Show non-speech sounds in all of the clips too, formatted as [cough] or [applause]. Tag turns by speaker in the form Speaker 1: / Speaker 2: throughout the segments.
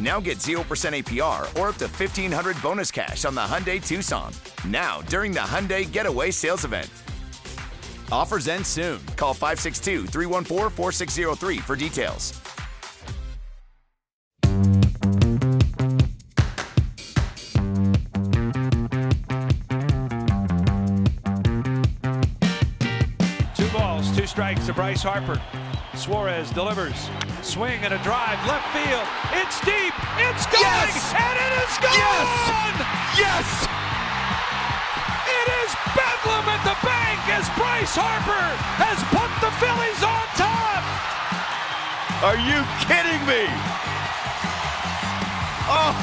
Speaker 1: Now get 0% APR or up to 1500 bonus cash on the Hyundai Tucson. Now, during the Hyundai Getaway Sales Event. Offers end soon. Call 562 314 4603 for details.
Speaker 2: Two balls, two strikes to Bryce Harper. Suarez delivers. Swing and a drive, left field. It's deep. It's going.
Speaker 3: Yes!
Speaker 2: And it is gone.
Speaker 3: Yes!
Speaker 2: It is bedlam at the bank as Bryce Harper has put the Phillies on top.
Speaker 3: Are you kidding me? Oh,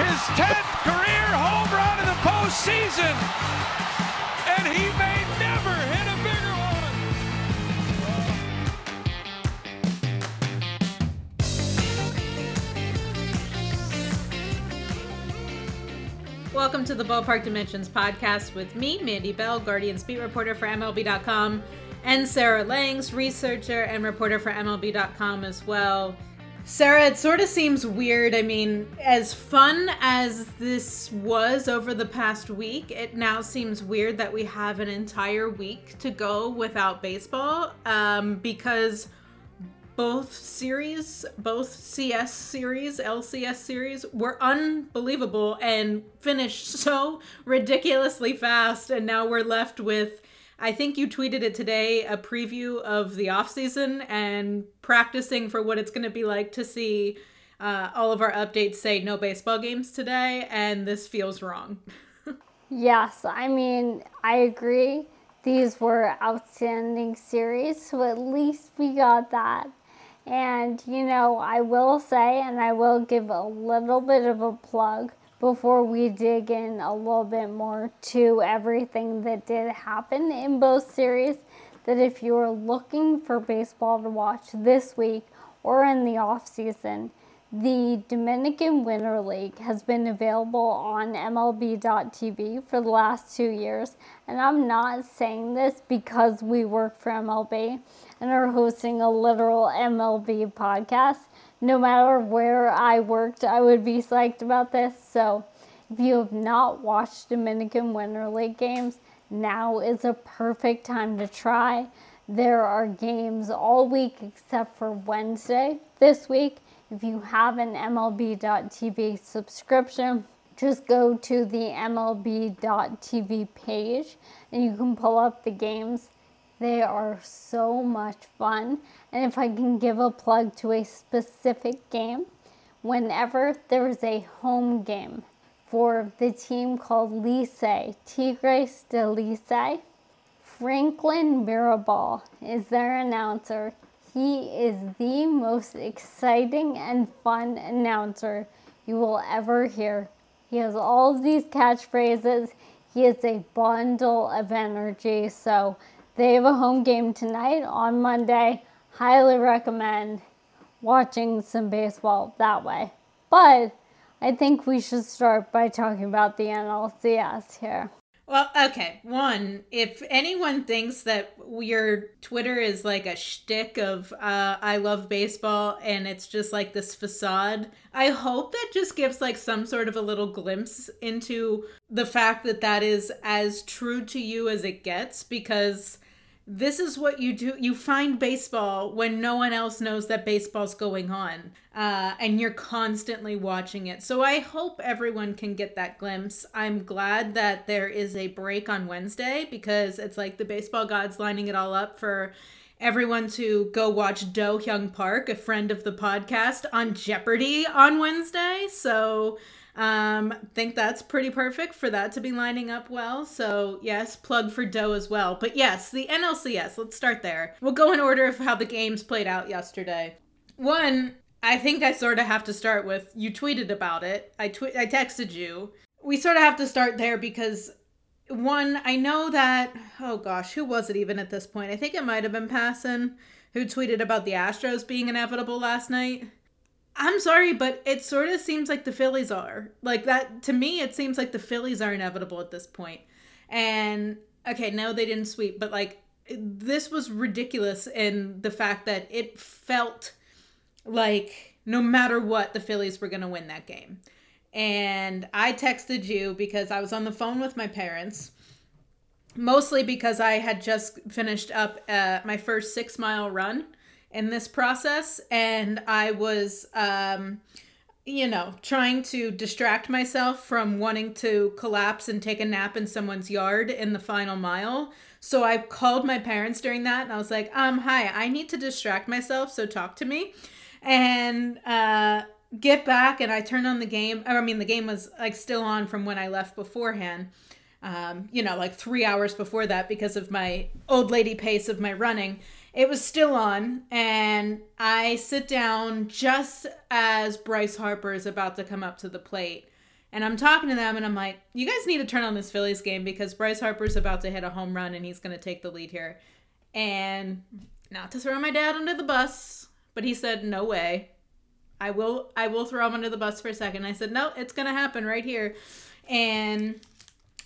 Speaker 2: His 10th career home run in the postseason.
Speaker 4: Welcome to the Ballpark Dimensions podcast with me, Mandy Bell, Guardian Beat reporter for MLB.com, and Sarah Langs, researcher and reporter for MLB.com as well. Sarah, it sort of seems weird. I mean, as fun as this was over the past week, it now seems weird that we have an entire week to go without baseball um, because both series, both CS series, LCS series, were unbelievable and finished [laughs] so ridiculously fast. And now we're left with, I think you tweeted it today, a preview of the offseason and practicing for what it's going to be like to see uh, all of our updates say no baseball games today. And this feels wrong. [laughs]
Speaker 5: Yes, I mean, I agree. These were outstanding series, so at least we got that. And, you know, I will say, and I will give a little bit of a plug before we dig in a little bit more to everything that did happen in both series, that if you are looking for baseball to watch this week or in the off season, the Dominican Winter League has been available on MLB.tv for the last two years. And I'm not saying this because we work for MLB and are hosting a literal MLB podcast. No matter where I worked, I would be psyched about this. So if you have not watched Dominican Winter League games, now is a perfect time to try. There are games all week except for Wednesday this week. If you have an MLB.tv subscription, just go to the MLB.tv page and you can pull up the games. They are so much fun. And if I can give a plug to a specific game, whenever there is a home game for the team called Licey, Tigres de Licey, Franklin Mirabal is their announcer. He is the most exciting and fun announcer you will ever hear. He has all of these catchphrases. He is a bundle of energy. So they have a home game tonight on Monday. Highly recommend watching some baseball that way. But I think we should start by talking about the NLCS here.
Speaker 4: Well, okay. One, if anyone thinks that your Twitter is like a shtick of uh, "I love baseball" and it's just like this facade, I hope that just gives like some sort of a little glimpse into the fact that that is as true to you as it gets because this is what you do you find baseball when no one else knows that baseball's going on uh, and you're constantly watching it so i hope everyone can get that glimpse i'm glad that there is a break on wednesday because it's like the baseball gods lining it all up for everyone to go watch Do Hyoung Park, a friend of the podcast, on Jeopardy on Wednesday. So um, think that's pretty perfect for that to be lining up well. So yes, plug for Do as well. But yes, the NLCS. Let's start there. We'll go in order of how the games played out yesterday. One, I think I sort of have to start with you tweeted about it. I tw- I texted you. We sort of have to start there because one, I know that oh gosh, who was it even at this point? I think it might have been Passan who tweeted about the Astros being inevitable last night. I'm sorry, but it sort of seems like the Phillies are. Like that to me it seems like the Phillies are inevitable at this point. And okay, no they didn't sweep, but like this was ridiculous in the fact that it felt like no matter what the Phillies were going to win that game. And I texted you because I was on the phone with my parents mostly because I had just finished up uh, my first six mile run in this process, and I was, um, you know, trying to distract myself from wanting to collapse and take a nap in someone's yard in the final mile. So I called my parents during that, and I was like, um, hi, I need to distract myself, so talk to me. And, uh, get back and I turned on the game. I mean, the game was like still on from when I left beforehand. Um, you know, like three hours before that because of my old lady pace of my running it was still on and i sit down just as bryce harper is about to come up to the plate. And i'm talking to them and i'm like you guys need to turn on this phillies game because bryce harper's about to hit a home run and he's going to take the lead here. And not to throw my dad under the bus but he said no way. I will i will throw him under the bus for a second. I said no it's going to happen right here. And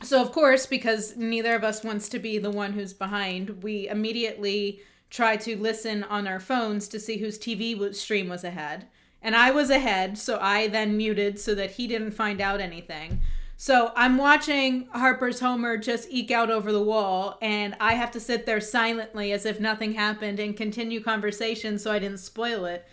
Speaker 4: so of course because neither of us wants to be the one who's behind we immediately try to listen on our phones to see whose TV stream was ahead. And I was ahead, so I then muted so that he didn't find out anything. So I'm watching Harper's Homer just eke out over the wall, and I have to sit there silently as if nothing happened and continue conversation so I didn't spoil it.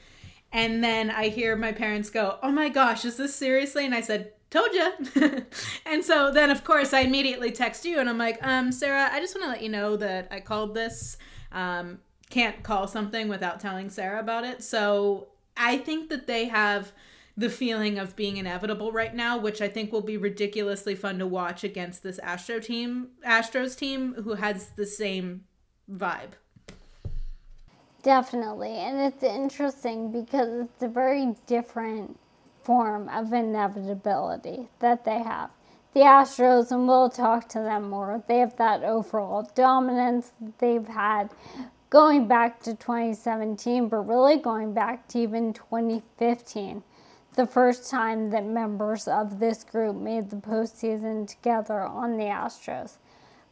Speaker 4: And then I hear my parents go, Oh my gosh, is this seriously? And I said, Told you. [laughs] and so then, of course, I immediately text you and I'm like, um, Sarah, I just want to let you know that I called this. Um, can't call something without telling Sarah about it. So I think that they have the feeling of being inevitable right now, which I think will be ridiculously fun to watch against this Astro team, Astros team, who has the same vibe.
Speaker 5: Definitely, and it's interesting because it's a very different form of inevitability that they have. The Astros, and we'll talk to them more, they have that overall dominance they've had going back to 2017, but really going back to even 2015, the first time that members of this group made the postseason together on the Astros.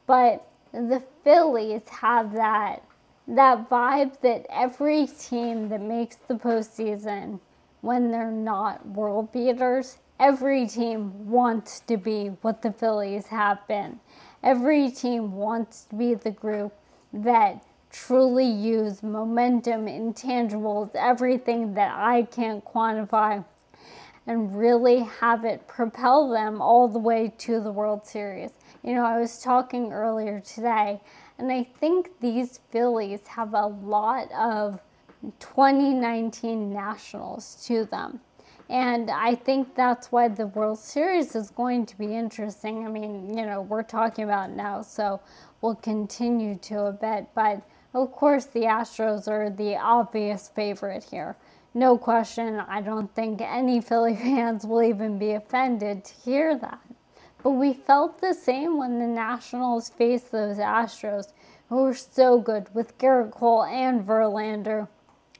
Speaker 5: But the Phillies have that that vibe that every team that makes the postseason when they're not world beaters, every team wants to be what the Phillies have been. Every team wants to be the group that truly use momentum, intangibles, everything that I can't quantify, and really have it propel them all the way to the World Series. You know, I was talking earlier today, and I think these Phillies have a lot of 2019 Nationals to them. And I think that's why the World Series is going to be interesting. I mean, you know, we're talking about now, so we'll continue to a bit, but of course, the Astros are the obvious favorite here. No question, I don't think any [laughs] Philly fans will even be offended to hear that. But we felt the same when the Nationals faced those Astros, who were so good with Gerrit Cole and Verlander.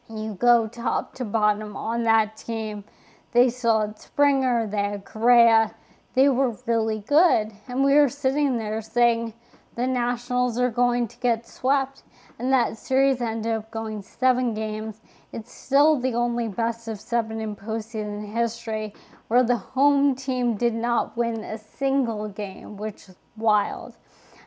Speaker 5: You go top to bottom on that team. They still had Springer, they had Correa. They were really good. And we were sitting there saying the Nationals are going to get swept and that series ended up going seven games. It's still the only best of seven in postseason history where the home team did not win a single game, which is wild.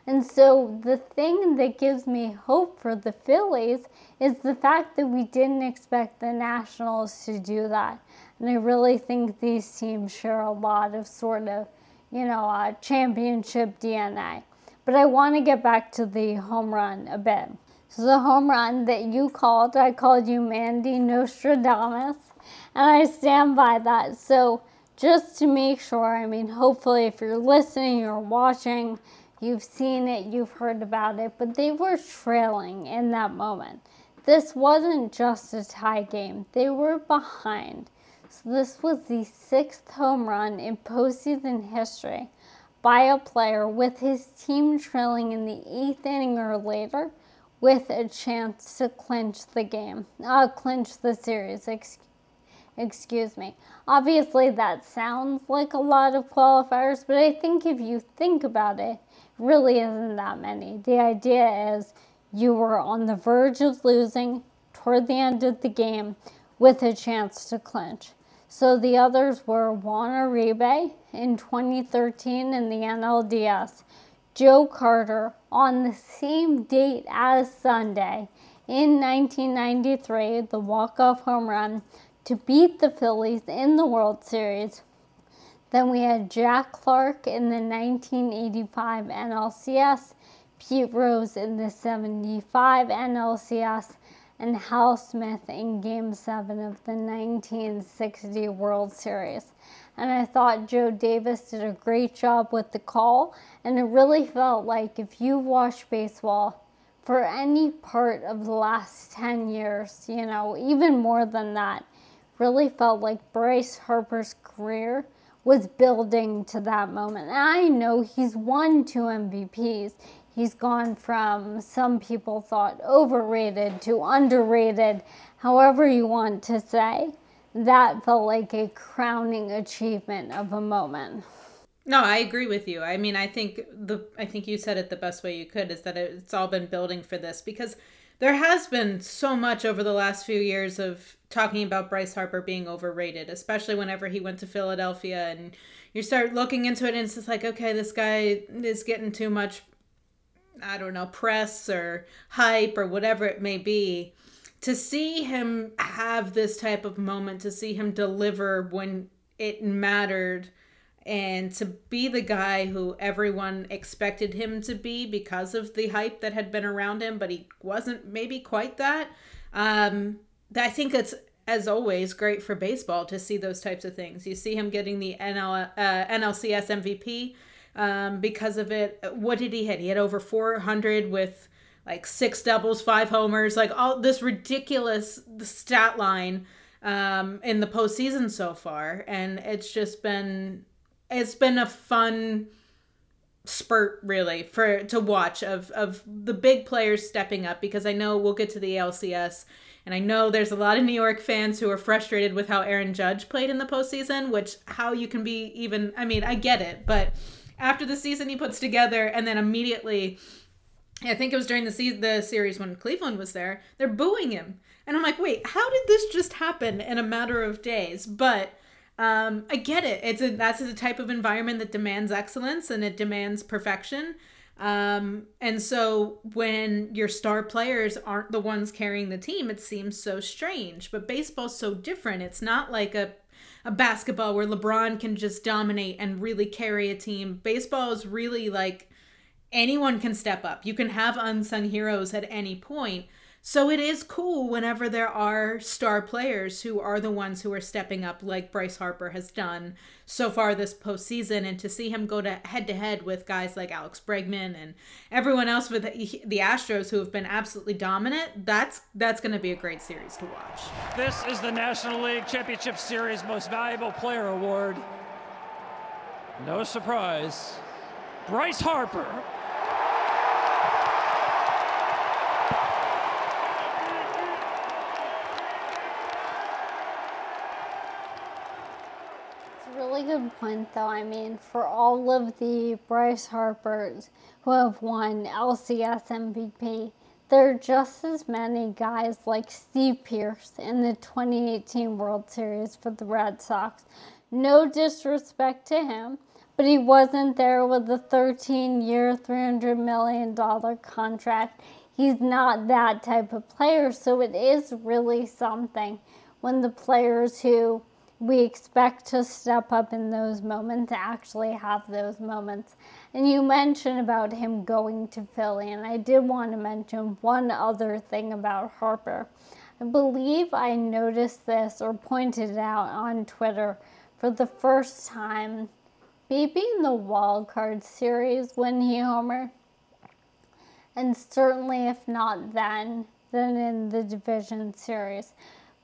Speaker 5: And so the thing that gives me hope for the Phillies is the fact that we didn't expect the Nationals to do that. And I really think these teams share a lot of sort of, you know, uh, championship DNA. But I want to get back to the home run a bit So the home run that you called, I called you Mandy Nostradamus, and I stand by that. So just to make sure, I mean, hopefully, if you're listening or watching, you've seen it, you've heard about it, but they were trailing in that moment. This wasn't just a tie game, they were behind. So this was the sixth home run in postseason history by a player with his team trailing in the eighth inning or later with a chance to clinch the game, uh, clinch the series, excuse, excuse me. Obviously, that sounds like a lot of qualifiers, but I think if you think about it, really isn't that many. The idea is you were on the verge of losing toward the end of the game with a chance to clinch. So the others were Juan Uribe in 2013 in the NLDS, Joe Carter on the same date as Sunday in 1993, the walk-off home run to beat the Phillies in the World Series. Then we had Jack Clark in the 1985 NLCS, Pete Rose in the 75 NLCS, and Hal Smith in Game 7 of the 1960 World Series. And I thought Joe Davis did a great job with the call, and it really felt like if you watch baseball for any part of the last 10 years, you know, even more than that, really felt like Bryce Harper's career was building to that moment. And I know he's won two MVPs he's gone from some people thought overrated to underrated, however you want to say. That felt like a crowning achievement of a moment.
Speaker 4: No, I agree with you. I mean, I think the I think you said it the best way you could is that it's all been building for this because there has been so much over the last few years of talking about Bryce Harper being overrated, especially whenever he went to Philadelphia and you start looking into it and it's just like, okay, this guy is getting too much I don't know, press or hype or whatever it may be, to see him have this type of moment, to see him deliver when it mattered, and to be the guy who everyone expected him to be because of the hype that had been around him, but he wasn't maybe quite that. Um, I think it's as always great for baseball to see those types of things. You see him getting the NL, uh, NLCS MVP um, because of it. What did he hit? He had over 400 with like six doubles, five homers, like all this ridiculous stat line um, in the postseason so far, and it's just been it's been a fun spurt really for to watch of of the big players stepping up because I know we'll get to the ALCS and I know there's a lot of New York fans who are frustrated with how Aaron Judge played in the postseason, which how you can be even I mean, I get it, but after the season he puts together, and then immediately, I think it was during the se- the series when Cleveland was there, they're booing him, and I'm like, wait, how did this just happen in a matter of days? But um, I get it. It's a that's a type of environment that demands excellence and it demands perfection. Um, and so when your star players aren't the ones carrying the team, it seems so strange. But baseball's so different. It's not like a basketball where LeBron can just dominate and really carry a team. Baseball is really like anyone can step up. You can have unsung heroes at any point. So it is cool whenever there are star players who are the ones who are stepping up, like Bryce Harper has done so far this postseason, and to see him go to head to head with guys like Alex Bregman and everyone else with the Astros who have been absolutely dominant. That's that's going to be a great series to watch.
Speaker 2: This is the National League Championship Series Most Valuable Player Award. No surprise, Bryce Harper
Speaker 5: point, though. I mean, for all of the Bryce Harpers who have won LCS MVP, there are just as many guys like Steve Pearce in the 2018 World Series for the Red Sox. No disrespect to him, but he wasn't there with a 13 year, $300 million contract. He's not that type of player, so it is really something when the players who we expect to step up in those moments, actually have those moments. And you mentioned about him going to Philly, and I did want to mention one other thing about Harper. I believe I noticed this or pointed it out on Twitter for the first time, maybe in the wild card series when he homered, and certainly if not then, then in the division series.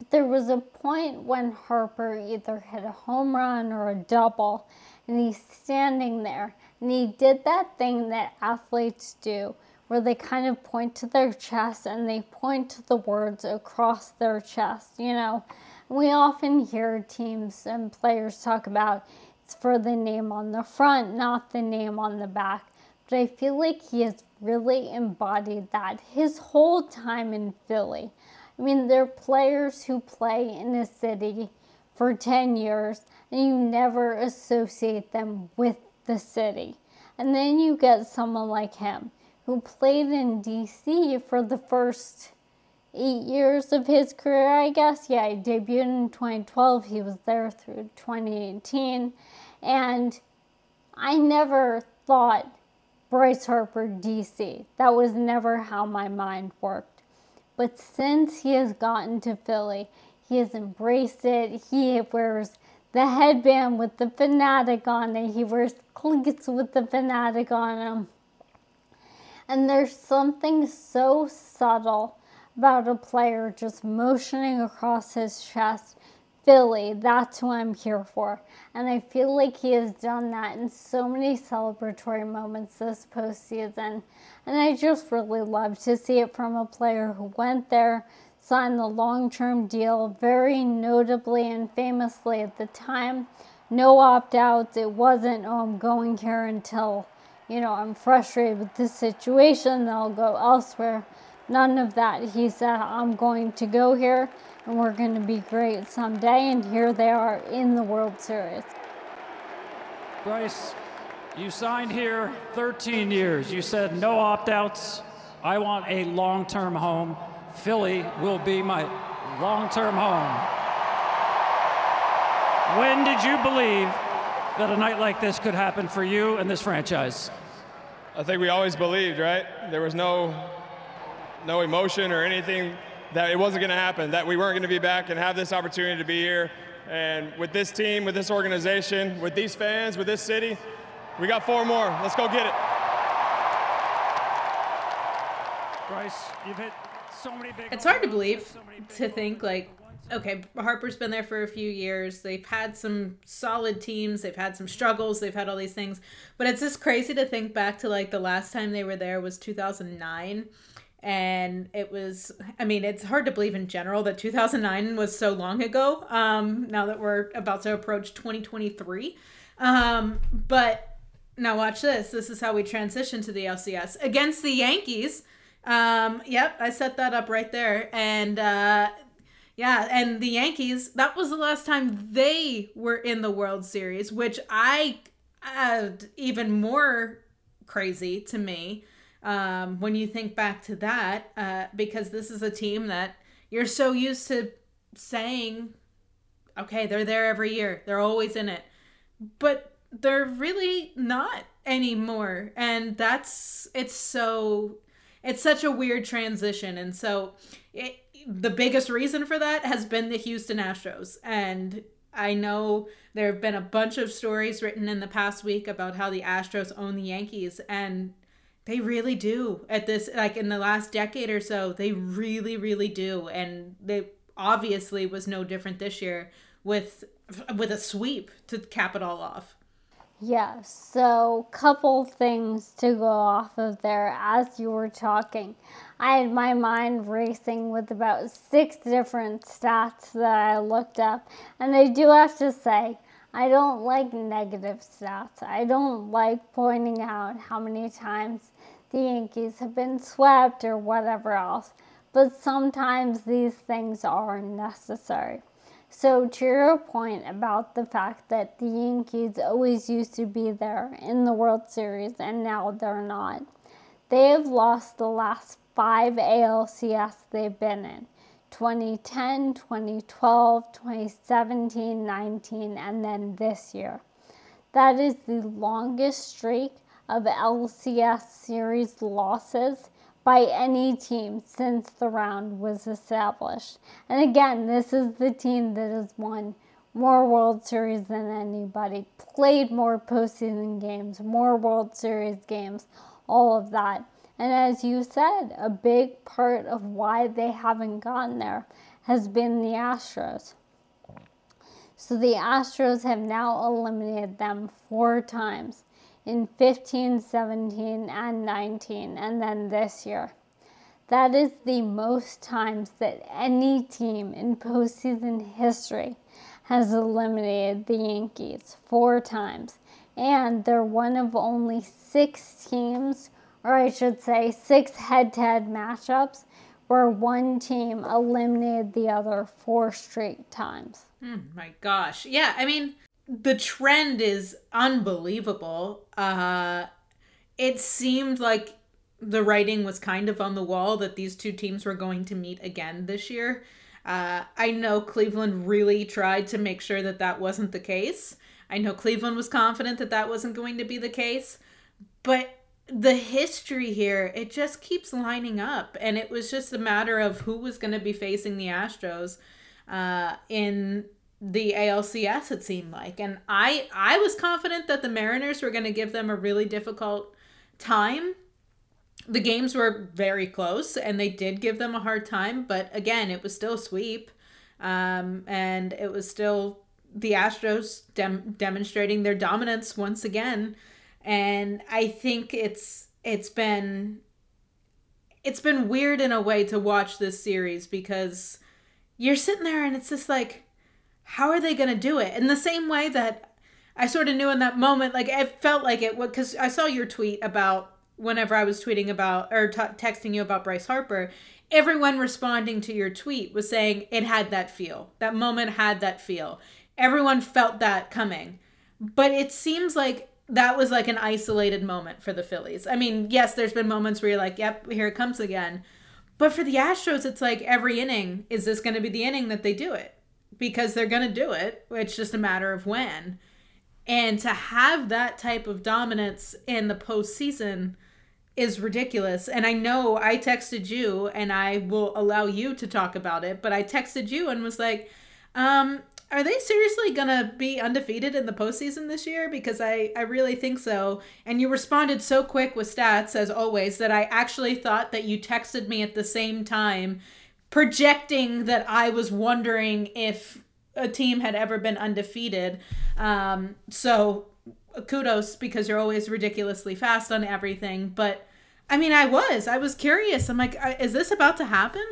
Speaker 5: There was a point when Harper either hit a home run or a double, and he's standing there, and he did that thing that athletes do where they kind of point to their chest and they point to the words across their chest, you know. We often hear teams and players talk about it's for the name on the front, not the name on the back. But I feel like he has really embodied that his whole time in Philly. I mean, there are players who play in a city for 10 years and you never associate them with the city. And then you get someone like him who played in DC for the first eight years of his career, I guess. Yeah, he debuted in 2012. He was there through 2018. And I never thought Bryce Harper DC. That was never how my mind worked. But since he has gotten to Philly, he has embraced it. He wears the headband with the Phanatic on it. He wears cleats with the Phanatic on them. And there's something so subtle about a player just motioning across his chest, Philly, that's who I'm here for. And I feel like he has done that in so many celebratory moments this postseason. And I just really love to see it from a player who went there, signed the long term deal, very notably and famously at the time. No opt outs. It wasn't, oh, I'm going here until you know, I'm frustrated with this situation, I'll go elsewhere. None of that. He said, I'm going to go here and we're going to be great someday. And here they are in the World Series.
Speaker 6: Bryce, you signed here 13 years. You said no opt outs. I want a long term home. Philly will be my long term home. When did you believe that a night like this could happen for you and this franchise?
Speaker 7: I think we always believed, right? There was no no emotion or anything that it wasn't going to happen, that we weren't going to be back and have this opportunity to be here. And with this team, with this organization, with these fans, with this city, we got four more. Let's go get it.
Speaker 6: Bryce, you've hit so many big.
Speaker 4: It's hard to believe to think like okay, Harper's been there for a few years. They've had some solid teams. They've had some struggles. They've had all these things. But it's just crazy to think back to like the last time they were there was 2009. And it was, I mean, it's hard to believe in general that 2009 was so long ago. Um, now that we're about to approach 2023. Um, but now watch this. This is how we transition to the LCS against the Yankees. Um, yep, I set that up right there. And uh, yeah, and the Yankees, that was the last time they were in the World Series, which I add even more crazy to me um, when you think back to that, uh, because this is a team that you're so used to saying, okay, they're there every year, they're always in it. But they're really not anymore. And that's, it's so, it's such a weird transition. And so, it, the biggest reason for that has been the Houston Astros. And I know there have been a bunch of stories written in the past week about how the Astros own the Yankees and they really do at this like in the last decade or so they really really do and they obviously was no different this year with with a sweep to cap it all off.
Speaker 5: Yeah, so couple things to go off of there as you were talking. I had my mind racing with about six different stats that I looked up, and I do have to say, I don't like negative stats. I don't like pointing out how many times the Yankees have been swept or whatever else, but sometimes these things are necessary. So, to your point about the fact that the Yankees always used to be there in the World Series and now they're not, they have lost the last five ALCS they've been in 2010, 2012, 2017, 19, and then this year. That is the longest streak of LCS series losses by any team since the round was established. And again, this is the team that has won more World Series than anybody, played more postseason games, more World Series games, all of that. And as you said, a big part of why they haven't gotten there has been the Astros. So the Astros have now eliminated them four times in 15, 17, and 19, and then this year. That is the most times that any team in postseason history has eliminated the Yankees four times. And they're one of only six teams, or I should say, six head to head matchups where one team eliminated the other four straight times.
Speaker 4: Oh my gosh. Yeah, I mean, the trend is unbelievable. Uh, it seemed like the writing was kind of on the wall that these two teams were going to meet again this year. Uh, I know Cleveland really tried to make sure that that wasn't the case. I know Cleveland was confident that that wasn't going to be the case, but the history here, it just keeps lining up. And it was just a matter of who was going to be facing the Astros uh, in the ALCS it seemed like and I I was confident that the Mariners were going to give them a really difficult time. The games were very close and they did give them a hard time, but again, it was still sweep. Um, and it was still the Astros dem- demonstrating their dominance once again. And I think it's it's been it's been weird in a way to watch this series because you're sitting there and it's just like how are they going to do it? In the same way that I sort of knew in that moment, like it felt like it because I saw your tweet about whenever I was tweeting about or t- texting you about Bryce Harper, everyone responding to your tweet was saying it had that feel. That moment had that feel. Everyone felt that coming. But it seems like that was like an isolated moment for the Phillies. I mean, yes, there's been moments where you're like, yep, here it comes again. But for the Astros, it's like every inning, is this going to be the inning that they do it? Because they're going to do it. It's just a matter of when. And to have that type of dominance in the postseason is ridiculous. And I know I texted you, and I will allow you to talk about it, but I texted you and was like, um, are they seriously gonna be undefeated in the postseason this year? Because I, I really think so. And you responded so quick with stats, as always, that I actually thought that you texted me at the same time projecting that I was wondering if a team had ever been undefeated. Um, so kudos because you're always ridiculously fast on everything. But I mean, I was. I was curious. I'm like, is this about to happen?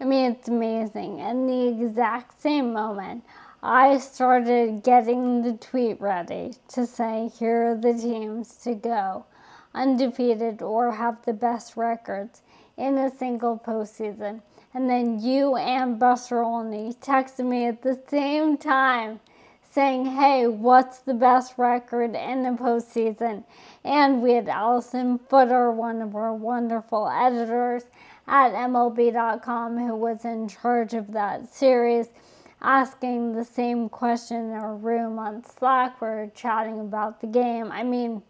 Speaker 5: I mean, it's amazing. And the exact same moment, I started getting the tweet ready to say, here are the teams to go undefeated or have the best records in a single postseason and then you and Buster Olney texted me at the same time saying, hey, what's the best record in the postseason? And we had Alyson Footer, one of our wonderful editors at MLB.com, who was in charge of that series, asking the same question in our room on Slack. We are chatting about the game. I mean,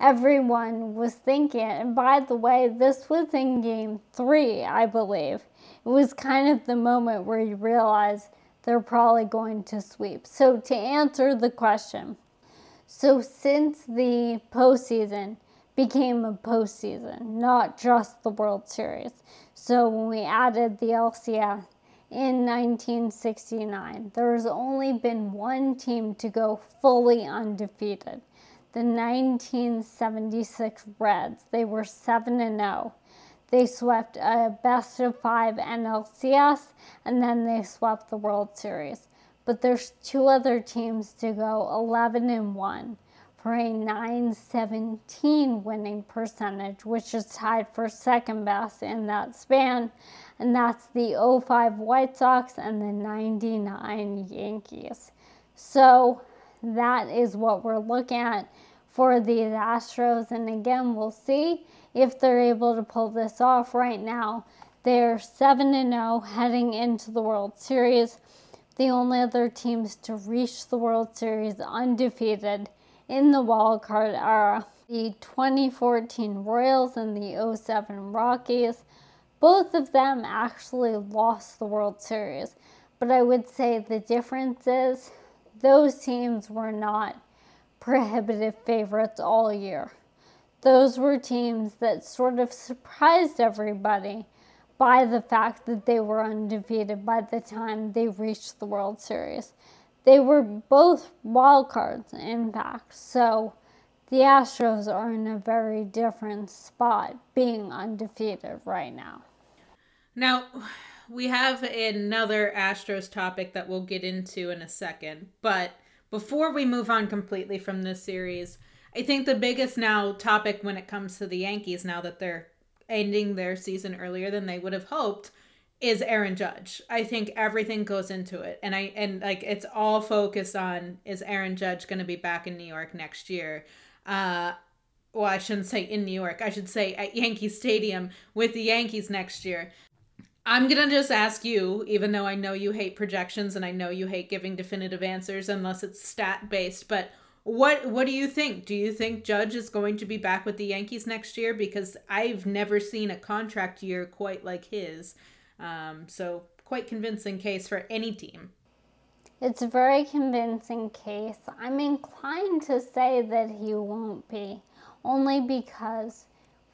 Speaker 5: everyone was thinking, and by the way, this was in game three, I believe was kind of the moment where you realize they're probably going to sweep. So, to answer the question, so since the postseason became a postseason, not just the World Series, so when we added the LCS in 1969, there's only been one team to go fully undefeated the 1976 Reds. They were 7 and 0. They swept a best of five NLCS and then they swept the World Series. But there's two other teams to go 11 and 1 for a 917 winning percentage, which is tied for second best in that span. And that's the 05 White Sox and the 99 Yankees. So that is what we're looking at for the Astros. And again, we'll see if they're able to pull this off right now. They're 7 0 heading into the World Series. The only other teams to reach the World Series undefeated in the wild card era the 2014 Royals and the 07 Rockies. Both of them actually lost the World Series, but I would say the difference is those teams were not prohibitive favorites all year. Those were teams that sort of surprised everybody by the fact that they were undefeated by the time they reached the World Series. They were both wild cards, in fact. So the Astros are in a very different spot, being undefeated right now.
Speaker 4: Now, we have another Astros topic that we'll get into in a second, but before we move on completely from this series, I think the biggest now topic when it comes to the Yankees, now that they're ending their season earlier than they would have hoped, is Aaron Judge. I think everything goes into it. And I and like it's all focused on is Aaron Judge going to be back in New York next year? Uh well, I shouldn't say in New York. I should say at Yankee Stadium with the Yankees next year. I'm going to just ask you, even though I know you hate projections and I know you hate giving definitive answers unless it's stat based, but what what do you think? Do you think Judge is going to be back with the Yankees next year? Because I've never seen a contract year quite like his. Um, so quite convincing case for any team.
Speaker 5: It's a very convincing case. I'm inclined to say that he won't be, only because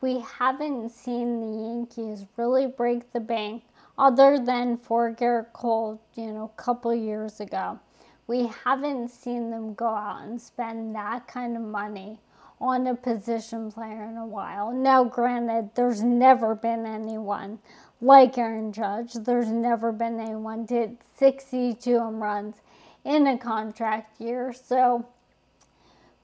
Speaker 5: we haven't seen the Yankees really break the bank other than for Gerrit Cole, you know, a couple years ago. We haven't seen them go out and spend that kind of money on a position player in a while. Now, granted, there's never been anyone like Aaron Judge. There's never been anyone did 62 home runs in a contract year. So,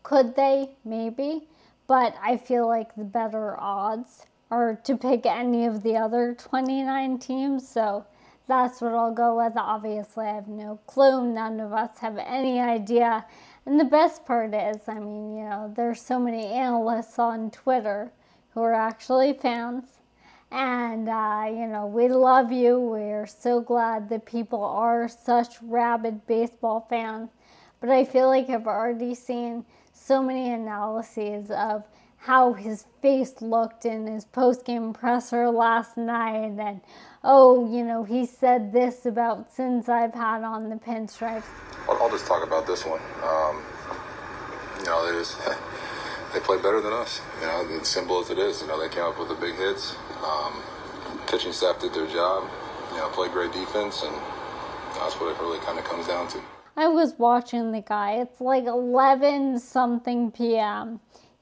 Speaker 5: could they? Maybe. But I feel like the better odds are to pick any of the other 29 teams. So, that's what I'll go with. Obviously, I have no clue. None of us have any idea. And the best part is, I mean, you know, there's so many analysts on Twitter who are actually fans. And, uh, you know, we love you. We're so glad that people are such rabid baseball fans. But I feel like I've already seen so many analyses of how his face looked in his post-game presser last night and oh you know he said this about since i've had on the pinstripes.
Speaker 8: I'll, just talk about this one. Um, you know they just [laughs] they play better than us. You know as simple as it is. You know they came up with the big hits. Um, pitching staff did their job. You know played great defense and that's what it really kind of comes down to
Speaker 5: i was watching the guy it's like 11 something p.m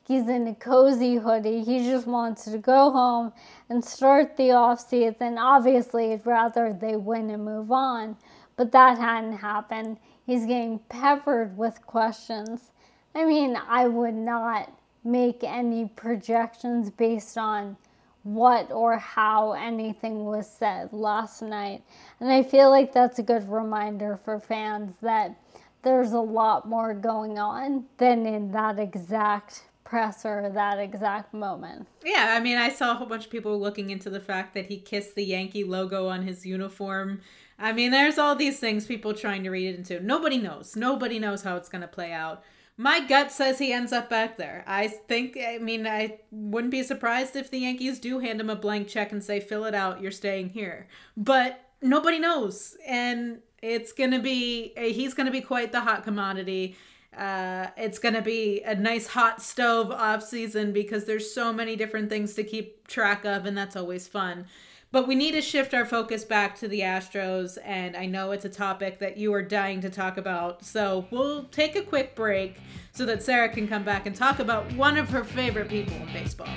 Speaker 5: He's in a cozy hoodie. He just wants to go home and start the off season. Obviously, he'd rather they win and move on, but that hadn't happened. He's getting peppered with questions. I mean, I would not make any projections based on what or how anything was said last night. And I feel like that's a good reminder for fans that there's a lot more going on than in that exact presser that exact moment.
Speaker 4: Yeah, I mean, I saw a whole bunch of people looking into the fact that he kissed the Yankee logo on his uniform. I mean, there's all these things people trying to read into. Nobody knows. Nobody knows how it's going to play out. My gut says he ends up back there. I think, I mean, I wouldn't be surprised if the Yankees do hand him a blank check and say, fill it out, you're staying here. But nobody knows. And it's going to be, he's going to be quite the hot commodity uh, it's going to be a nice hot stove off season because there's so many different things to keep track of, and that's always fun. But we need to shift our focus back to the Astros, and I know it's a topic that you are dying to talk about. So we'll take a quick break so that Sarah can come back and talk about one of her favorite people in baseball.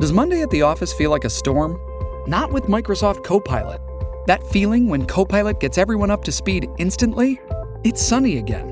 Speaker 9: Does Monday at the office feel like a storm? Not with Microsoft Copilot. That feeling when Copilot gets everyone up to speed instantly? It's sunny again.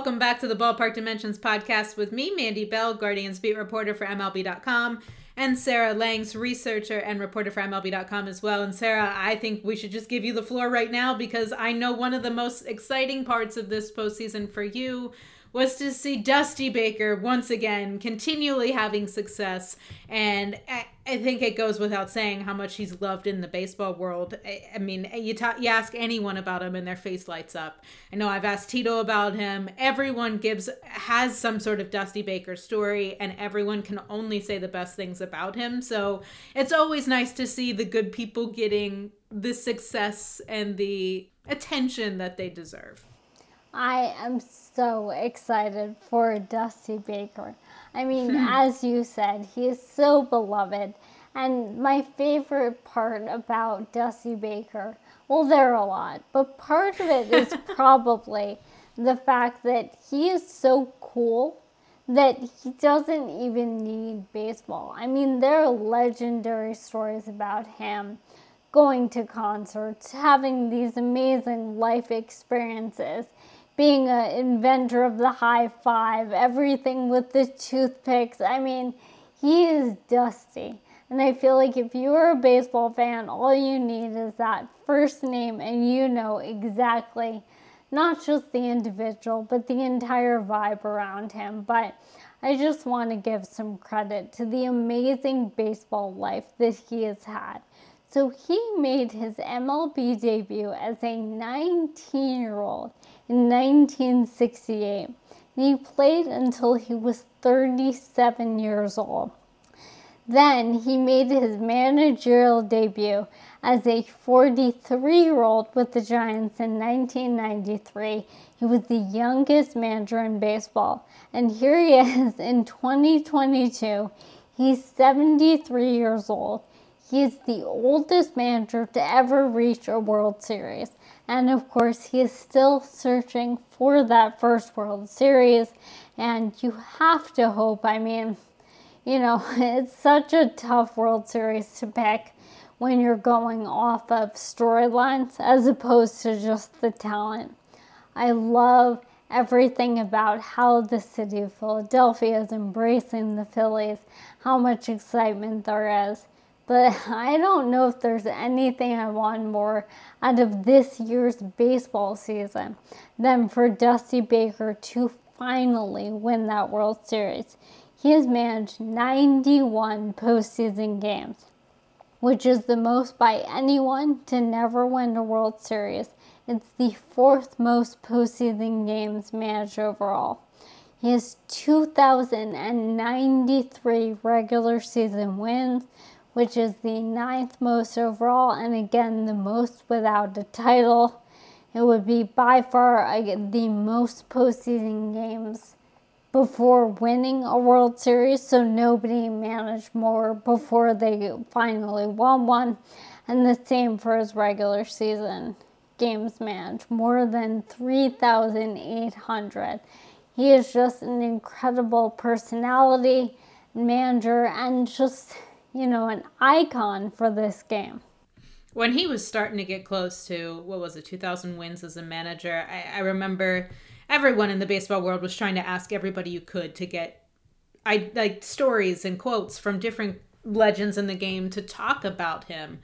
Speaker 4: Welcome back to the Ballpark Dimensions podcast with me, Mandy Bell, Guardians beat reporter for MLB.com, and Sarah Langs, researcher and reporter for MLB.com as well. And Sarah, I think we should just give you the floor right now because I know one of the most exciting parts of this postseason for you was to see Dusty Baker once again continually having success. And I, think it goes without saying how much he's loved in the baseball world. I, I mean, you, talk, you ask anyone about him and their face lights up. I know I've asked Tito about him. Everyone gives has some sort of Dusty Baker story, and everyone can only say the best things about him. So it's always nice to see the good people getting the success and the attention that they deserve.
Speaker 5: I am so excited for Dusty Baker. I mean, [laughs] as you said, he is so beloved. And my favorite part about Dusty Baker, well, there are a lot, but part of it is [laughs] probably the fact that he is so cool that he doesn't even need baseball. I mean, there are legendary stories about him going to concerts, having these amazing life experiences being an inventor of the high five, everything with the toothpicks. I mean, he is dusty. And I feel like if you are a baseball fan, all you need is that first name and you know exactly not just the individual, but the entire vibe around him. But I just want to give some credit to the amazing baseball life that he has had. So he made his MLB debut as a 19 year old in 1968. He played until he was 37 years old. Then he made his managerial debut as a 43 year old with the Giants in 1993. He was the youngest manager in baseball. And here he is in 2022. He's 73 years old. He is the oldest manager to ever reach a World Series. And of course, he is still searching for that first World Series. And you have to hope, I mean, you know, [laughs] it's such a tough World Series to pick when you're going off of storylines as opposed to just the talent. I love everything about how the city of Philadelphia is embracing the Phillies, how much excitement there is. But [laughs] I don't know if there's anything I want more out of this year's baseball season than for Dusty Baker to finally win that World Series. He has managed 91 postseason games, which is the most by anyone to never win a World Series. It's the fourth most postseason games managed overall. He has 2,093 regular season wins, which is the ninth most overall, and again, the most without a title. It would be by far uh, the most postseason games before winning a World Series, so nobody managed more before they finally won one. And the same for his regular season games managed, more than 3,800. He is just an incredible personality, manager, and just you know, an icon for this game.
Speaker 4: When he was starting to get close to, what was it, 2,000 wins as a manager, I, I remember everyone in the baseball world was trying to ask everybody you could to get I like stories and quotes from different legends in the game to talk about him.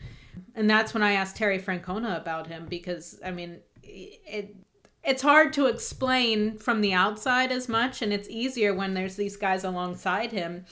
Speaker 4: And that's when I asked Terry Francona about him because I mean it it's hard to explain from the outside as much and it's easier when there's these guys alongside him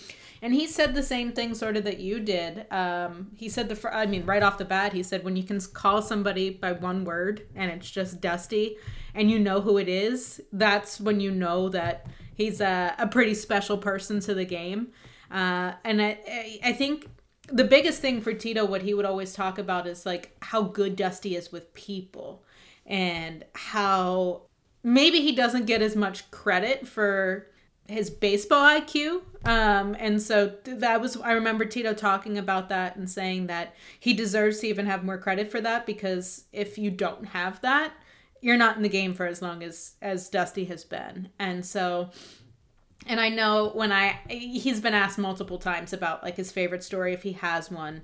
Speaker 4: and he said the same thing sort of that you did. Um, he said the I mean right off the bat he said when you can call somebody by one word and it's just Dusty and you know who it is, that's when you know that he's a, a pretty special person to the game. Uh, and I I think the biggest thing for Tito, what he would always talk about is like how good Dusty is with people and how maybe he doesn't get as much credit for his baseball IQ. Um, and so that was, I remember Tito talking about that and saying that he deserves to even have more credit for that because if you don't have that, you're not in the game for as long as, as Dusty has been. And so, and I know when I, he's been asked multiple times about like his favorite story, if he has one.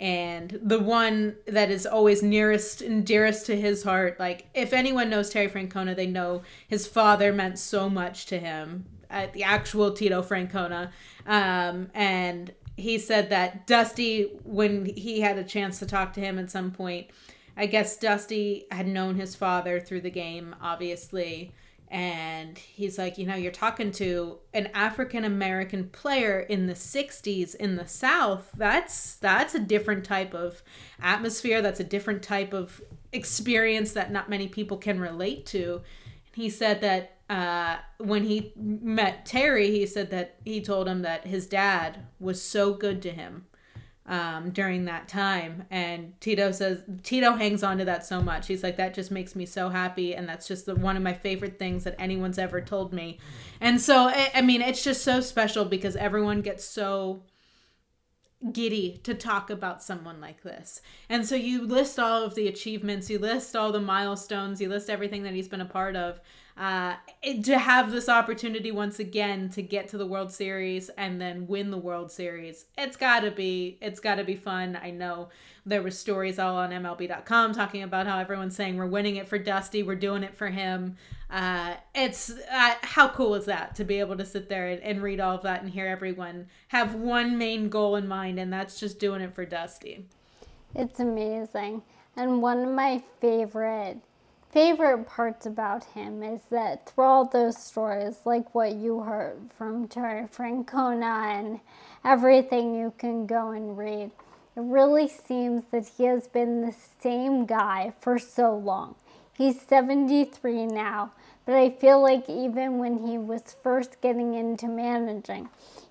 Speaker 4: and the one that is always nearest and dearest to his heart like if anyone knows terry francona they know his father meant so much to him uh, the actual tito francona um, and he said that dusty when he had a chance to talk to him at some point i guess dusty had known his father through the game obviously and he's like, you know, you're talking to an African American player in the 60s in the South. That's that's a different type of atmosphere. That's a different type of experience that not many people can relate to. He said that uh, when he met Terry, he said that he told him that his dad was so good to him um, during that time. And Tito says Tito hangs on to that so much. He's like, that just makes me so happy, and that's just the, one of my favorite things that anyone's ever told me. And so, I, I mean, it's just so special because everyone gets so giddy to talk about someone like this. And so you list all of the achievements, you list all the milestones, you list everything that he's been a part of uh, to have this opportunity once again to get to the World Series and then win the World Series. It's gotta be it's gotta be fun. I know there were stories all on MLB.com talking about how everyone's saying we're winning it for Dusty, we're doing it for him. Uh, it's uh, how cool is that to be able to sit there and, and read all of that and hear everyone have one main goal in mind, and that's just doing it for Dusty.
Speaker 5: It's amazing. And one of my favorite favorite parts about him is that through all those stories, like what you heard from Terry Francona and everything you can go and read, it really seems that he has been the same guy for so long. He's 73 now, but I feel like even when he was first getting into managing,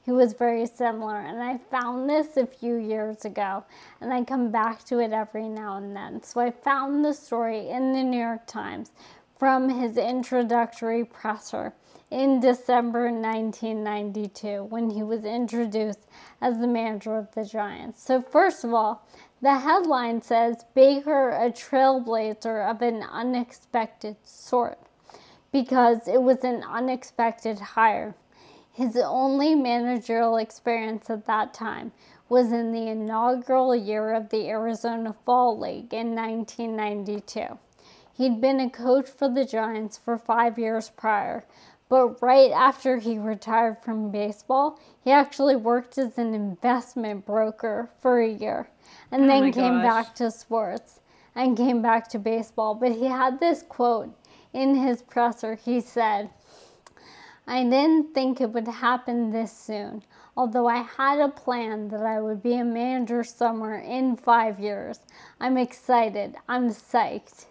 Speaker 5: he was very similar. And I found this a few years ago, and I come back to it every now and then. So I found the story in the New York Times from his introductory presser in December 1992 when he was introduced as the manager of the Giants. So, first of all, the headline says Baker, a trailblazer of an unexpected sort, because it was an unexpected hire. His only managerial experience at that time was in the inaugural year of the Arizona Fall League in 1992. He'd been a coach for the Giants for five years prior, but right after he retired from baseball, he actually worked as an investment broker for a year and oh then came gosh. back to sports and came back to baseball. But he had this quote in his presser. He said, I didn't think it would happen this soon, although I had a plan that I would be a manager somewhere in five years. I'm excited. I'm psyched.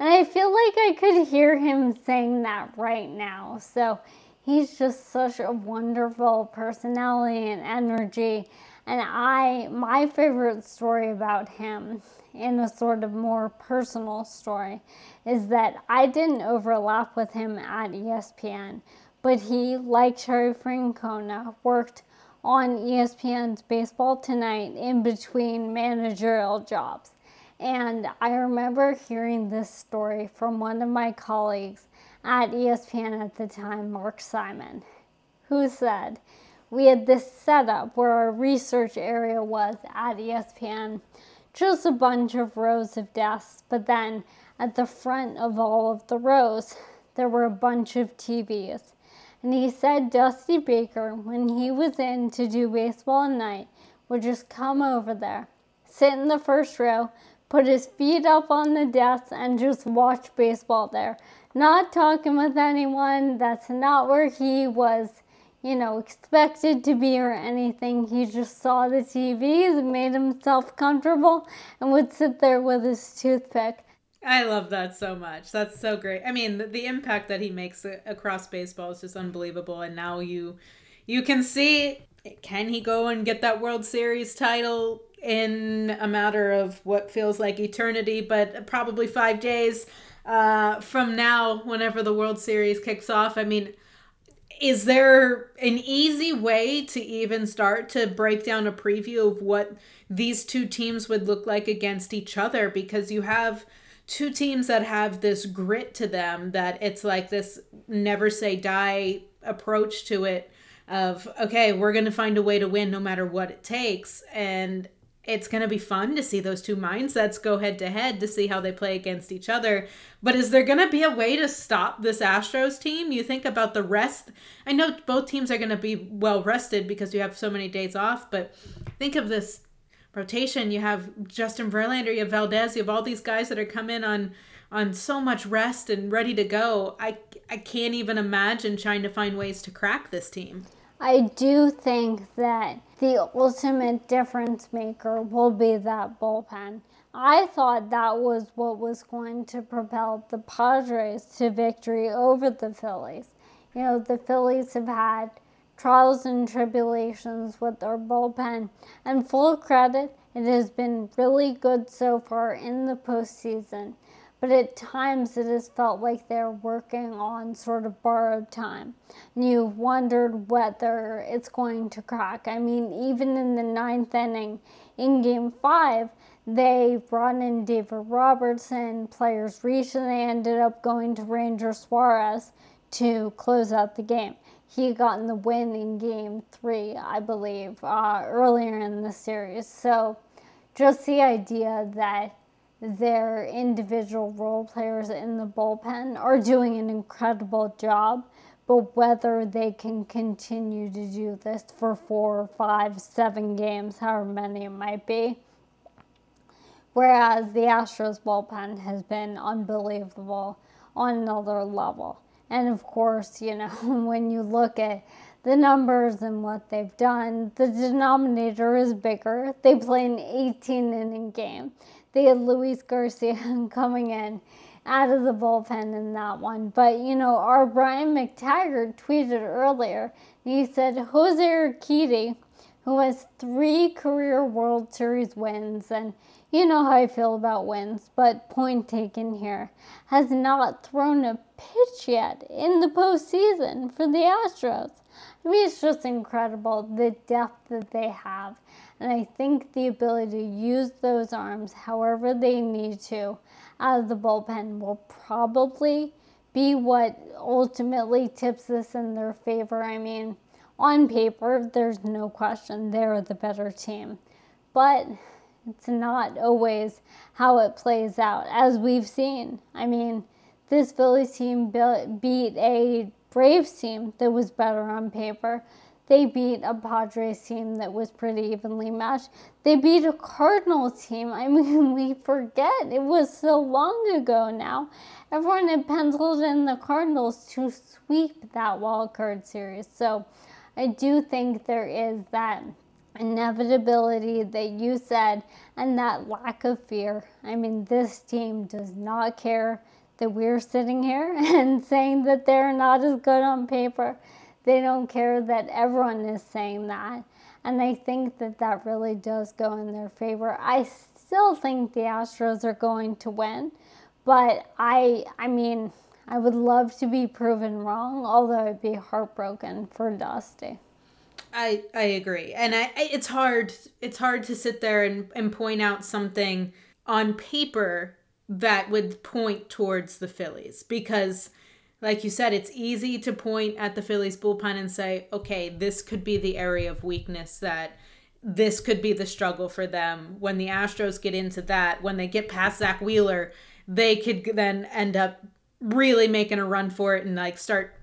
Speaker 5: And I feel like I could hear him saying that right now. So he's just such a wonderful personality and energy. And I, my favorite story about him, in a sort of more personal story, is that I didn't overlap with him at ESPN but he, like Terry Francona, worked on ESPN's Baseball Tonight in between managerial jobs. And I remember hearing this story from one of my colleagues at ESPN at the time, Mark Simon, who said, We had this setup where our research area was at ESPN, just a bunch of rows of desks, but then at the front of all of the rows, there were a bunch of TVs. And he said Dusty Baker, when he was in to do Baseball Tonight, would just come over there, sit in the first row, put his feet up on the desk, and just watch baseball there. Not talking with anyone. That's not where he was, you know, expected to be or anything. He just saw the TVs, made himself comfortable, and would sit there with his toothpick.
Speaker 4: I love that so much. That's so great. I mean, the, the impact that he makes across baseball is just unbelievable. And now you you can see can he go and get that World Series title in a matter of what feels like eternity, but probably five days uh, from now, whenever the World Series kicks off. I mean, is there an easy way to even start to break down a preview of what these two teams would look like against each other? Because you have two teams that have this grit to them that it's like this never say die approach to it of okay we're going to find a way to win no matter what it takes and it's going to be fun to see those two mindsets go head to head to see how they play against each other. But is there going to be a way to stop this Astros team? You think about the rest. I know both teams are going to be well rested because you have so many days off, but think of this rotation. You have Justin Verlander, you have Valdez, you have all these guys that are coming in on on so much rest and ready to go. I I can't even imagine trying to find ways to crack this team.
Speaker 5: I do think that the ultimate difference maker will be that bullpen. I thought that was what was going to propel the Padres to victory over the Phillies. You know, the Phillies have had trials and tribulations with their bullpen, and full credit, it has been really good so far in the postseason but at times it has felt like they're working on sort of borrowed time. And you've wondered whether it's going to crack. I mean, even in the ninth inning, in game five, they brought in David Robertson, players reached, and they ended up going to Ranger Suarez to close out the game. He gotten the win in game three, I believe, uh, earlier in the series. So just the idea that their individual role players in the bullpen are doing an incredible job. But whether they can continue to do this for four, five, seven games, however many it might be. Whereas the Astros bullpen has been unbelievable on another level. And of course, you know, [laughs] when you look at the numbers and what they've done, the denominator is bigger. They play an 18 inning game they had Luis Garcia [laughs] coming in out of the bullpen in that one. But, you know, our Brian McTaggart tweeted earlier, he said Jose Urquidy, who has three career World Series wins, and you know how I feel about wins, but point taken here, has not thrown a pitch yet in the postseason for the Astros. I mean, it's just incredible the depth that they have. And I think the ability to use those arms however they need to out of the bullpen will probably be what ultimately tips this in their favor. I mean, on paper, there's no question they're the better team. But it's not always how it plays out, as we've seen. I mean, this Phillies team beat a Braves team that was better on paper. They beat a Padres team that was pretty evenly matched. They beat a Cardinals team. I [laughs] mean, we forget it was so long ago now. Everyone had penciled in the Cardinals to sweep that wild card series. So I do think there is that inevitability that you said and that lack of fear. I mean, this team does not care that we're sitting here [laughs] and saying that they're not as good on paper. They don't care that everyone is saying that. And I think that that really does go in their favor. I still think the Astros are going to win, but I I mean, I would love to be proven wrong, although I'd be heartbroken for Dusty.
Speaker 4: I I agree. And I it's hard it's hard to sit there and, and point out something on paper that would point towards the Phillies because like you said, it's easy to point at the Phillies bullpen and say, okay, this could be the area of weakness that this could be the struggle for them. When the Astros get into that, when they get past Zack Wheeler, they could then end up really making a run for it and like start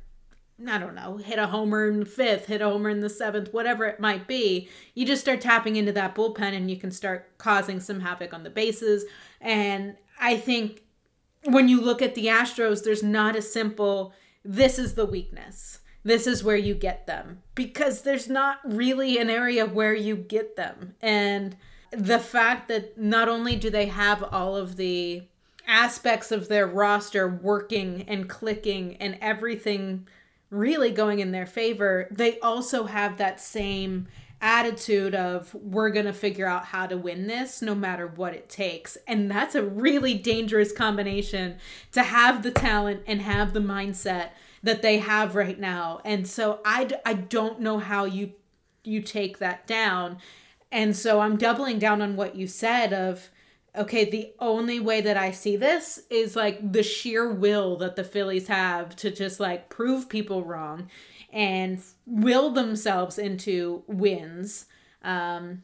Speaker 4: I don't know, hit a homer in the fifth, hit a homer in the seventh, whatever it might be. You just start tapping into that bullpen and you can start causing some havoc on the bases. And I think when you look at the Astros, there's not a simple, this is the weakness. This is where you get them. Because there's not really an area where you get them. And the fact that not only do they have all of the aspects of their roster working and clicking and everything really going in their favor, they also have that same attitude of we're going to figure out how to win this no matter what it takes. And that's a really dangerous combination to have the talent and have the mindset that they have right now. And so I, I don't know how you you take that down. And so I'm doubling down on what you said of okay, the only way that I see this is like the sheer will that the Phillies have to just like prove people wrong and will themselves into wins. Um,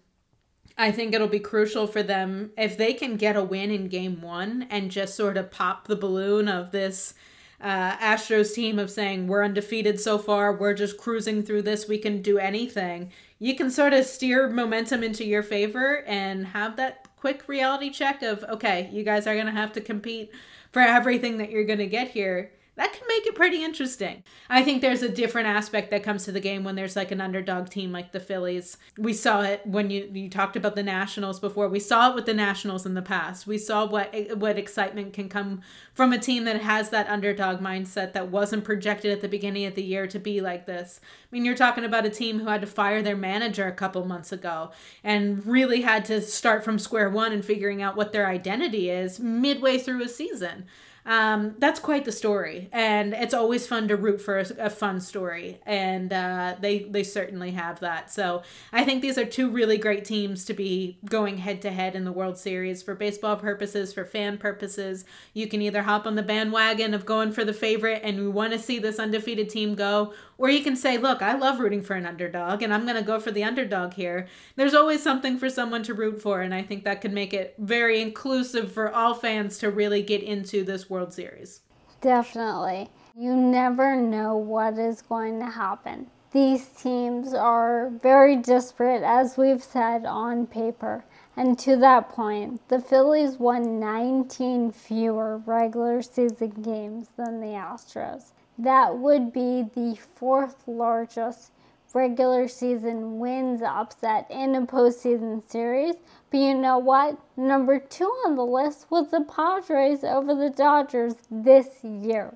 Speaker 4: I think it'll be crucial for them if they can get a win in game one and just sort of pop the balloon of this uh, Astros team of saying, we're undefeated so far, we're just cruising through this, we can do anything. You can sort of steer momentum into your favor and have that quick reality check of, okay, you guys are going to have to compete for everything that you're going to get here that can make it pretty interesting. I think there's a different aspect that comes to the game when there's like an underdog team like the Phillies. We saw it when you you talked about the Nationals before. We saw it with the Nationals in the past. We saw what eh, what excitement can come from a team that has that underdog mindset that wasn't projected at the beginning of the year to be like this. I mean, you're talking about a team who had to fire their manager a couple months ago and really had to start from square one and figuring out what their identity is midway through a season um, that's quite the story, and it's always fun to root for a, a fun story, and uh, they they certainly have that. So I think these are two really great teams to be going head to head in the World Series for baseball purposes, for fan purposes. You can either hop on the bandwagon of going for the favorite, and we want to see this undefeated team go, or you can say, look, I love rooting for an underdog and I'm going to go for the underdog here. There's always something for someone to root for. And I think that could make it very inclusive for all fans to really get into this World Series.
Speaker 5: Definitely. You never know what is going to happen. These teams are very disparate, as we've said on paper. And to that point, the Phillies won 19 fewer regular season games than the Astros. That would be the fourth largest regular season wins upset in a postseason series. But you know what? Number two on the list was the Padres over the Dodgers this year.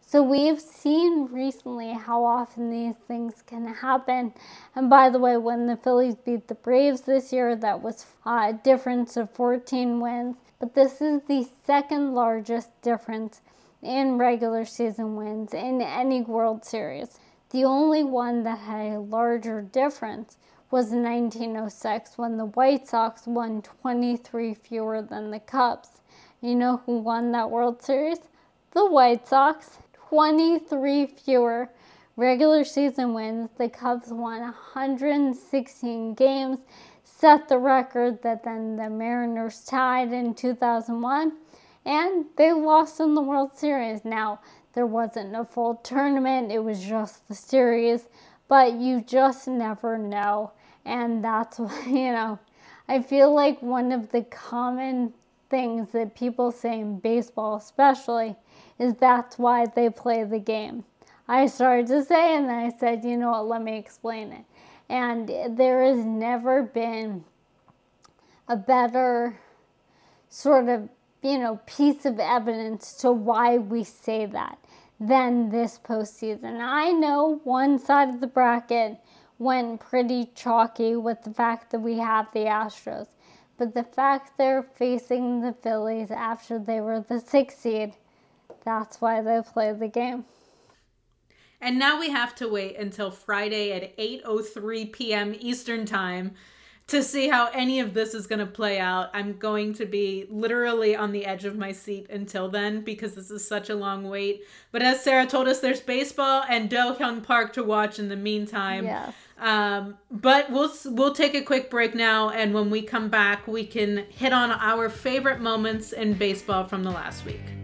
Speaker 5: So we've seen recently how often these things can happen. And by the way, when the Phillies beat the Braves this year, that was a difference of 14 wins. But this is the second largest difference in regular season wins in any World Series. The only one that had a larger difference was 1906 when the White Sox won 23 fewer than the Cubs. You know who won that World Series? The White Sox. 23 fewer regular season wins. The Cubs won 116 games, set the record that then the Mariners tied in 2001 and they lost in the World Series. Now, there wasn't a full tournament, it was just the series, but you just never know. And that's [laughs] you know, I feel like one of the common things that people say in baseball, especially, is that's why they play the game. I started to say, and then I said, you know what, let me explain it. And there has never been a better sort of you know, piece of evidence to why we say that than this postseason. I know one side of the bracket went pretty chalky with the fact that we have the Astros, but the fact they're facing the Phillies after they were the sixth seed, that's why they play the game.
Speaker 4: And now we have to wait until Friday at 8:03 p.m. Eastern Time to see how any of this is going to play out. I'm going to be literally on the edge of my seat until then because this is such a long wait. But as Sarah told us, there's baseball and Do Park to watch in the meantime.
Speaker 5: Yes.
Speaker 4: Um, but we'll we'll take a quick break now, and when we come back, we can hit on our favorite moments in baseball from the last week.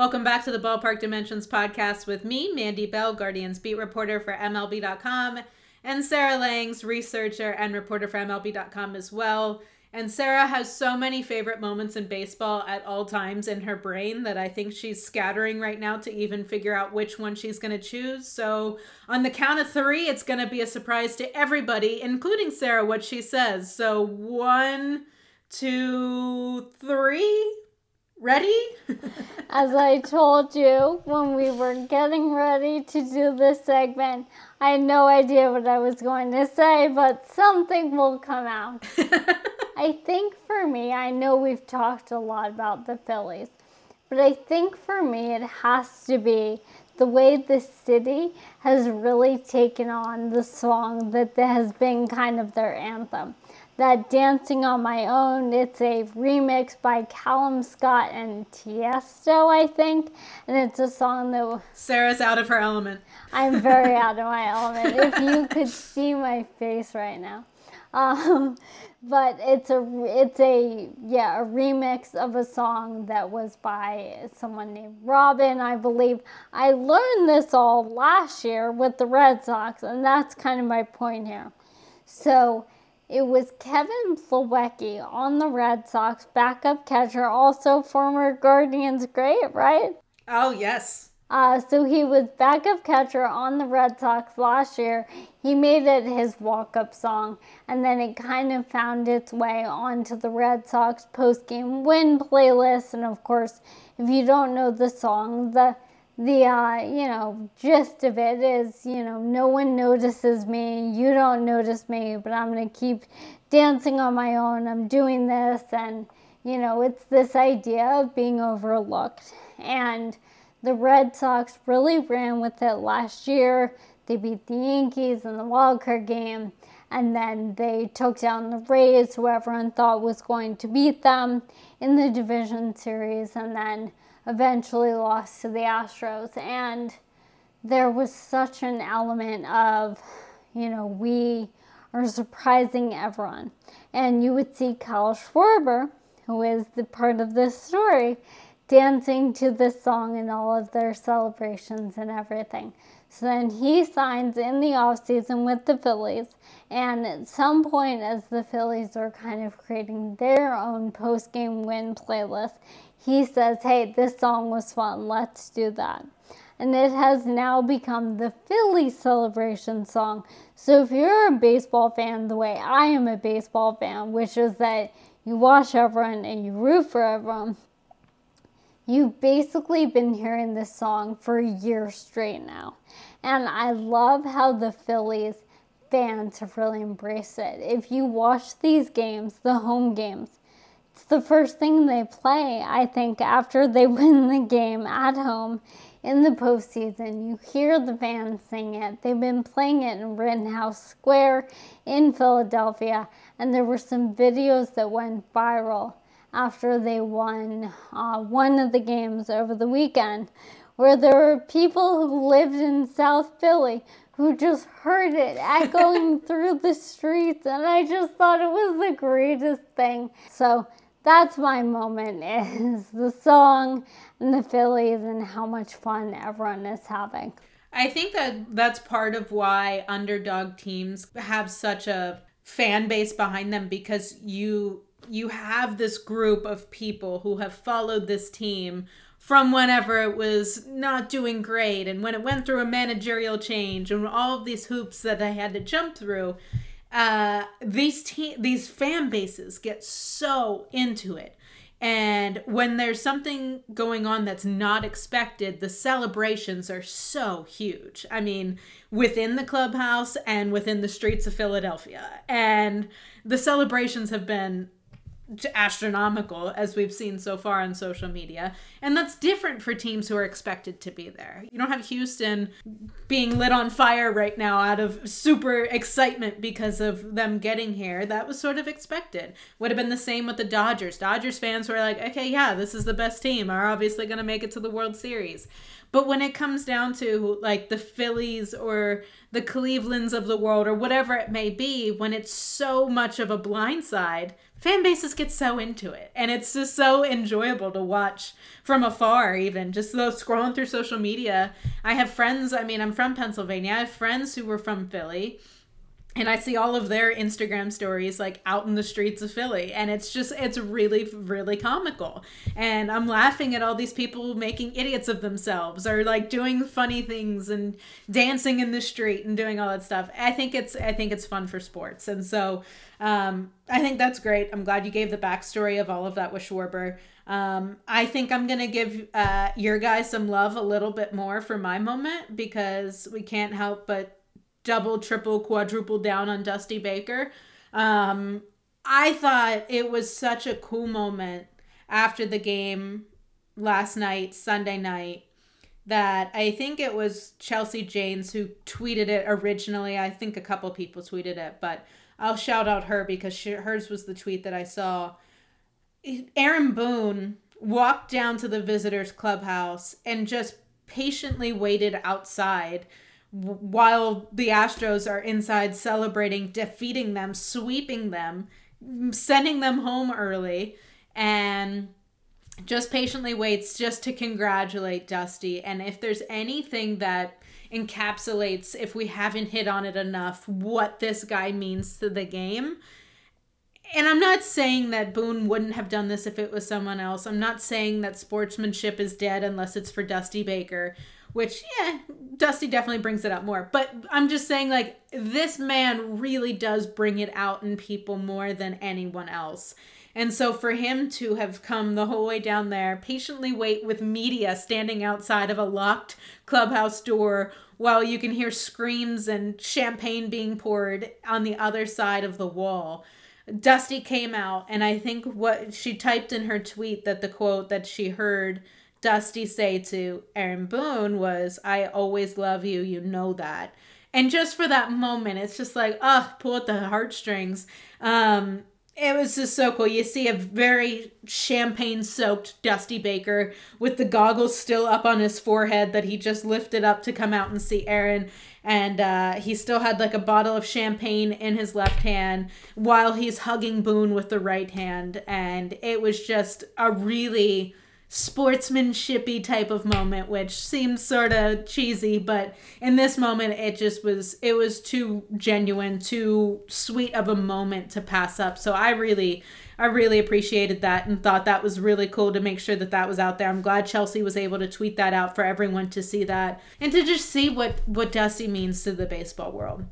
Speaker 4: Welcome back to the Ballpark Dimensions podcast with me, Mandy Bell, Guardians beat reporter for MLB.com, and Sarah Langs, researcher and reporter for MLB.com as well. And Sarah has so many favorite moments in baseball at all times in her brain that I think she's scattering right now to even figure out which one she's going to choose. So, on the count of three, it's going to be a surprise to everybody, including Sarah, what she says. So, one, two, three. Ready? [laughs]
Speaker 5: As I told you when we were getting ready to do this segment, I had no idea what I was going to say, but something will come out. [laughs] I think for me, I know we've talked a lot about the Phillies, but I think for me, it has to be the way the city has really taken on the song that has been kind of their anthem that Dancing on My Own. It's a remix by Calum Scott and Tiesto, I think. And it's a song that.
Speaker 4: Sarah's out of her element.
Speaker 5: I'm very [laughs] out of my element. If you could see my face right now. Um, [laughs] but it's a it's a yeah a remix of a song that was by someone named Robyn I believe I learned this all last year with the Red Sox and that's kind of my point here so it was Kevin Plawecki on the Red Sox, backup catcher, also former Guardians great, right?
Speaker 4: Oh, yes.
Speaker 5: Uh, so he was backup catcher on the Red Sox last year. He made it his walk up song, and then it kind of found its way onto the Red Sox post game win playlist. And of course, if you don't know the song, the the uh, you know gist of it is you know no one notices me you don't notice me but i'm going to keep dancing on my own i'm doing this and you know it's this idea of being overlooked and the red sox really ran with it last year they beat the yankees in the wildcard game and then they took down the rays who everyone thought was going to beat them in the division series and then eventually lost to the Astros. And there was such an element of, you know, we are surprising everyone. And you would see Kyle Schwarber, who is the part of this story, dancing to this song in all of their celebrations and everything. So then he signs in the offseason with the Phillies. And at some point, as the Phillies are kind of creating their own post game win playlist, he says, Hey, this song was fun, let's do that. And it has now become the Philly celebration song. So if you're a baseball fan the way I am a baseball fan, which is that you watch everyone and you root for everyone, you've basically been hearing this song for a year straight now. And I love how the Phillies fans have really embraced it. If you watch these games, the home games, it's the first thing they play, I think, after they [laughs] win the game at home in the postseason. You hear the fans sing it. They've been playing it in Rittenhouse Square in Philadelphia, and there were some videos that went viral after they won uh, one of the games over the weekend, where there were people who lived in South Philly who just heard it [laughs] echoing through the streets, and I just thought it was the greatest thing. So that's my moment is the song and the Phillies and how much fun everyone is having.
Speaker 4: I think that that's part of why underdog teams have such a fan base behind them because you you have this group of people who have followed this team from whenever it was not doing great and when it went through a managerial change and all of these hoops that I had to jump through uh, these te- these fan bases get so into it. And when there's something going on that's not expected, the celebrations are so huge. I mean, within the clubhouse and within the streets of Philadelphia. And the celebrations have been astronomical as we've seen so far on social media. And that's different for teams who are expected to be there. You don't have Houston being lit on fire right now out of super excitement because of them getting here. That was sort of expected. Would have been the same with the Dodgers. Dodgers fans were like, okay, yeah, this is the best team. Are obviously going to make it to the World Series. But when it comes down to like the Phillies or the Clevelands of the world or whatever it may be, when it's so much of a blindside, fan bases get so into it. And it's just so enjoyable to watch from afar, even just though scrolling through social media. I have friends, I mean, I'm from Pennsylvania. I have friends who were from Philly and I see all of their Instagram stories like out in the streets of Philly and it's just it's really really comical. And I'm laughing at all these people making idiots of themselves or like doing funny things and dancing in the street and doing all that stuff. I think it's I think it's fun for sports. And so um, I think that's great. I'm glad you gave the backstory of all of that with Schwarber. Um, I think I'm gonna give uh, your guys some love a little bit more for my moment because we can't help but double, triple, quadruple down on Dusty Baker. Um, I thought it was such a cool moment after the game last night, Sunday night, that I think it was Chelsea Janes who tweeted it originally. I think a couple people tweeted it, but I'll shout out her because she, hers was the tweet that I saw. Aaron Boone walked down to the visitors clubhouse and just patiently waited outside while the Astros are inside celebrating, defeating them, sweeping them, sending them home early, and just patiently waits just to congratulate Dusty. And if there's anything that encapsulates, if we haven't hit on it enough, what this guy means to the game. And I'm not saying that Boone wouldn't have done this if it was someone else. I'm not saying that sportsmanship is dead unless it's for Dusty Baker which yeah dusty definitely brings it up more. But i'm just saying like this man really does bring it out in people more than anyone else. And so for him to have come the whole way down there patiently wait with media standing outside of a locked clubhouse door while you can hear screams and champagne being poured on the other side of the wall. Dusty came out and i think what she typed in her tweet that the quote that she heard Dusty say to Aaron Boone was, I always love you, you know that. And just for that moment, it's just like, oh, pull at the heartstrings. Um, it was just so cool. You see a very champagne soaked Dusty Baker with the goggles still up on his forehead that he just lifted up to come out and see Aaron. And uh, he still had like a bottle of champagne in his left hand while he's hugging Boone with the right hand. And it was just a really sportsmanshipy type of moment which seems sort of cheesy but in this moment it just was it was too genuine too sweet of a moment to pass up. So i really i really appreciated that and thought that was really cool to make sure that that was out there. I'm glad chelsea was able to tweet that out for everyone to see that and to just see what what dusty means to the baseball world.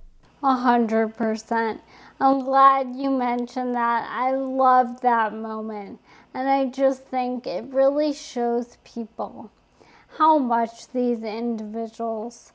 Speaker 5: A hundred percent. I'm glad you mentioned that. I love that moment and I just think it really shows people how much these individuals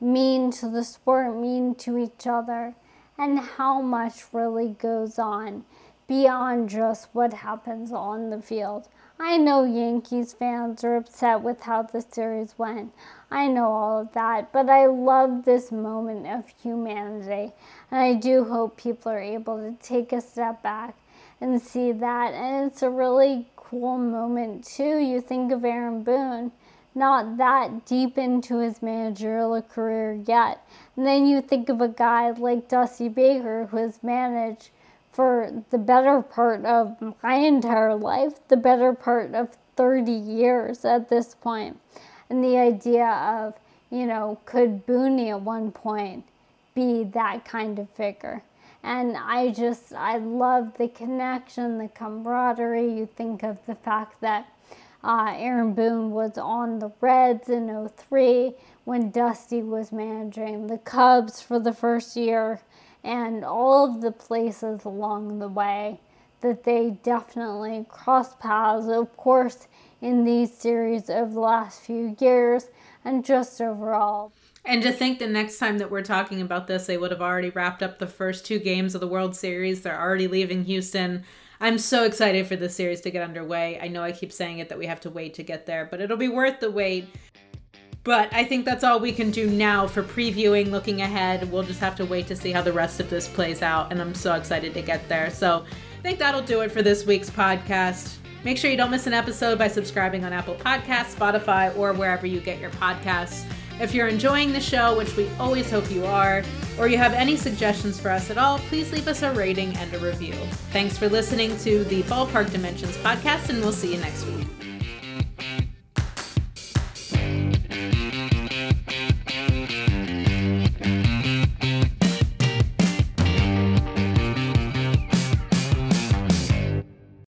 Speaker 5: mean to the sport, mean to each other, and how much really goes on beyond just what happens on the field. I know Yankees fans are upset with how the series went. I know all of that, but I love this moment of humanity, and I do hope people are able to take a step back and see that. And it's a really cool moment, too. You think of Aaron Boone, not that deep into his managerial career yet. And then you think of a guy like Dusty Baker, who has managed for the better part of my entire life, the better part of 30 years at this point. And the idea of, you know, could Booney at one point be that kind of figure? And I just, I love the connection, the camaraderie. You think of the fact that uh, Aaron Boone was on the Reds in 03 when Dusty was managing the Cubs for the first year, and all of the places along the way that they definitely crossed paths, of course, in these series over the last few years, and just overall.
Speaker 4: And to think the next time that we're talking about this, they would have already wrapped up the first two games of the World Series. They're already leaving Houston. I'm so excited for this series to get underway. I know I keep saying it that we have to wait to get there, but it'll be worth the wait. But I think that's all we can do now for previewing, looking ahead. We'll just have to wait to see how the rest of this plays out, and I'm so excited to get there. So I think that'll do it for this week's podcast. Make sure you don't miss an episode by subscribing on Apple Podcasts, Spotify, or wherever you get your podcasts. If you're enjoying the show, which we always hope you are, or you have any suggestions for us at all, please leave us a rating and a review. Thanks for listening to the Ballpark Dimensions podcast, and we'll see you next week.